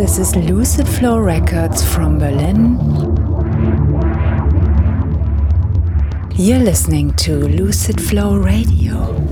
This is Lucid Flow Records from Berlin. You're listening to Lucid Flow Radio.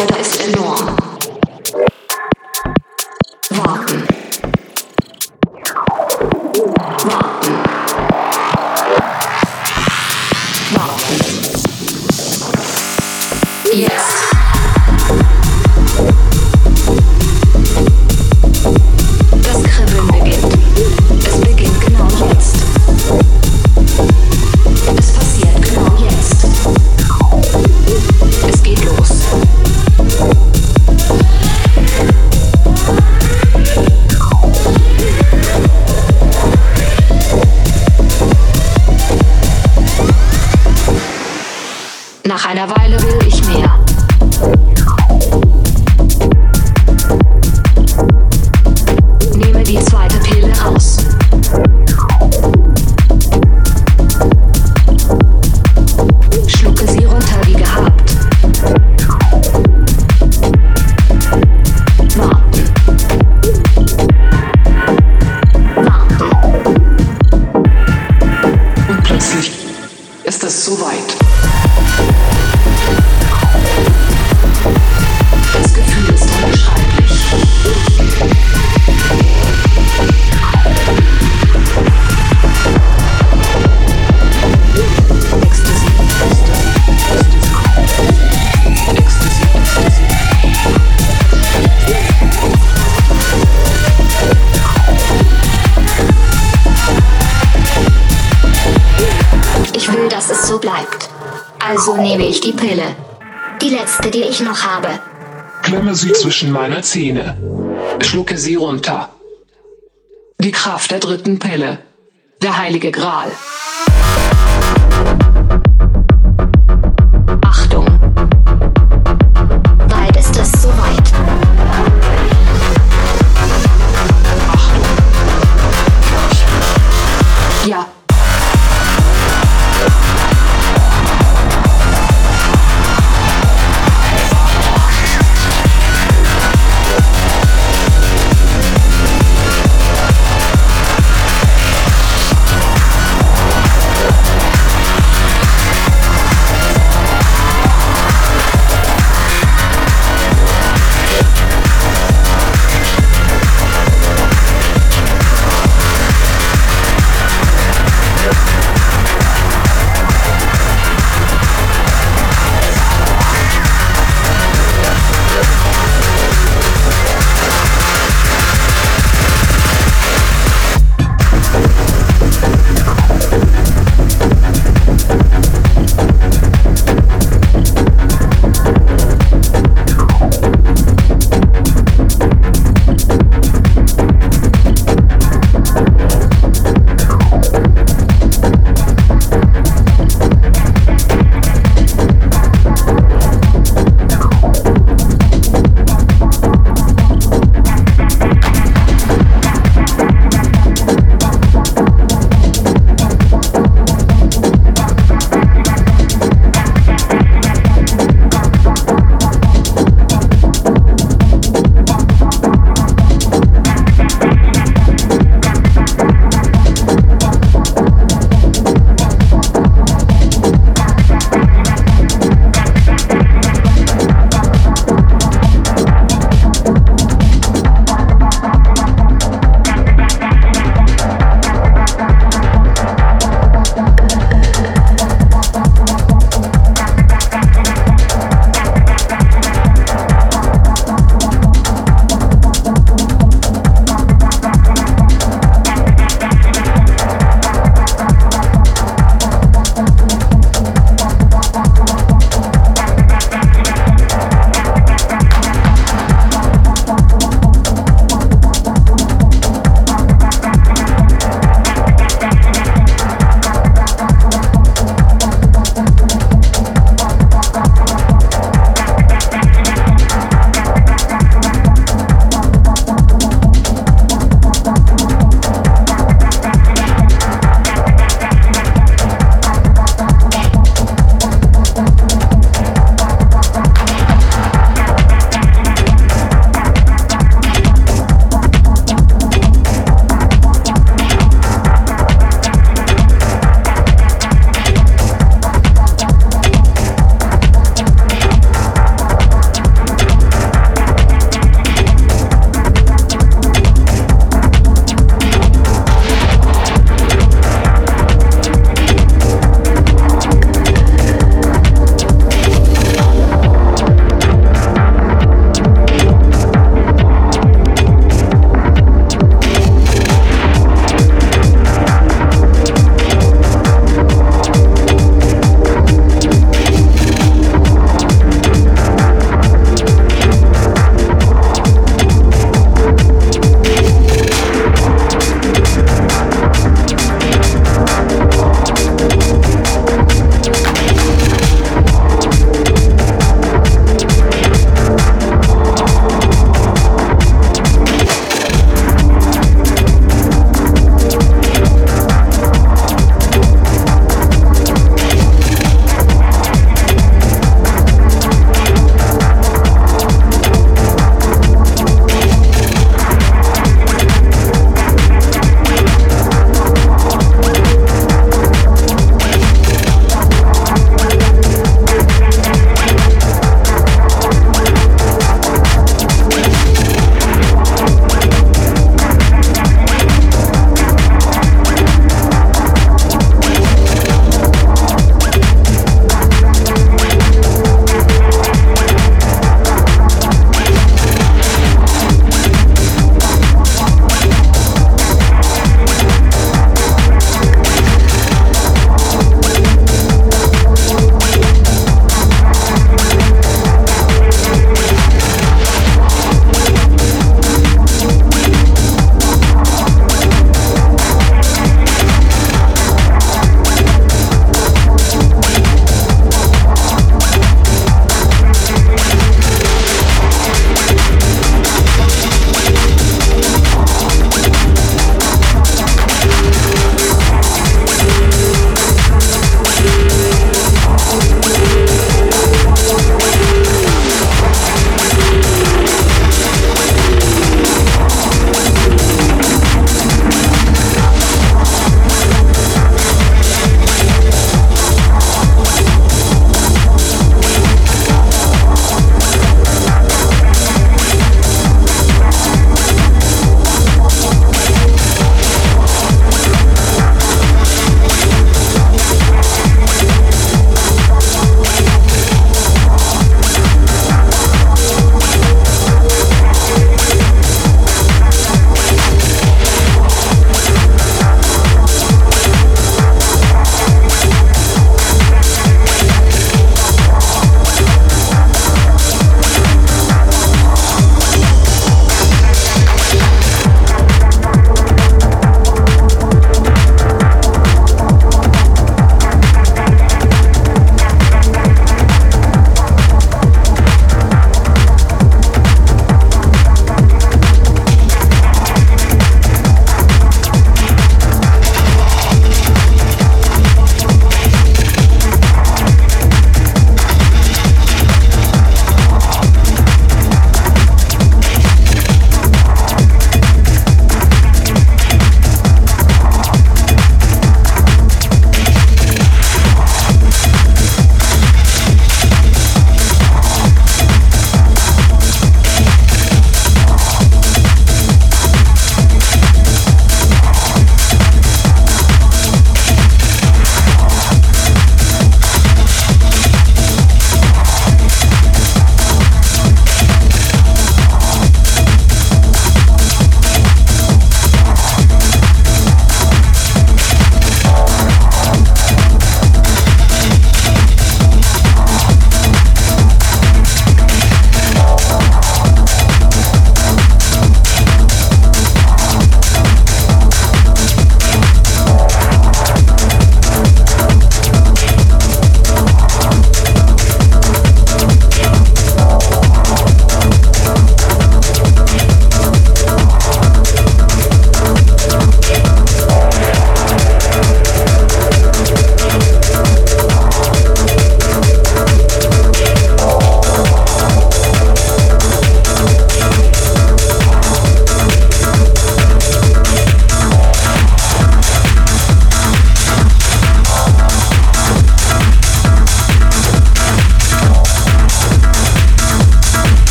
Sodom die Pille. Die letzte, die ich noch habe. Klemme sie zwischen meine Zähne. Schlucke sie runter. Die Kraft der dritten Pille. Der heilige Gral.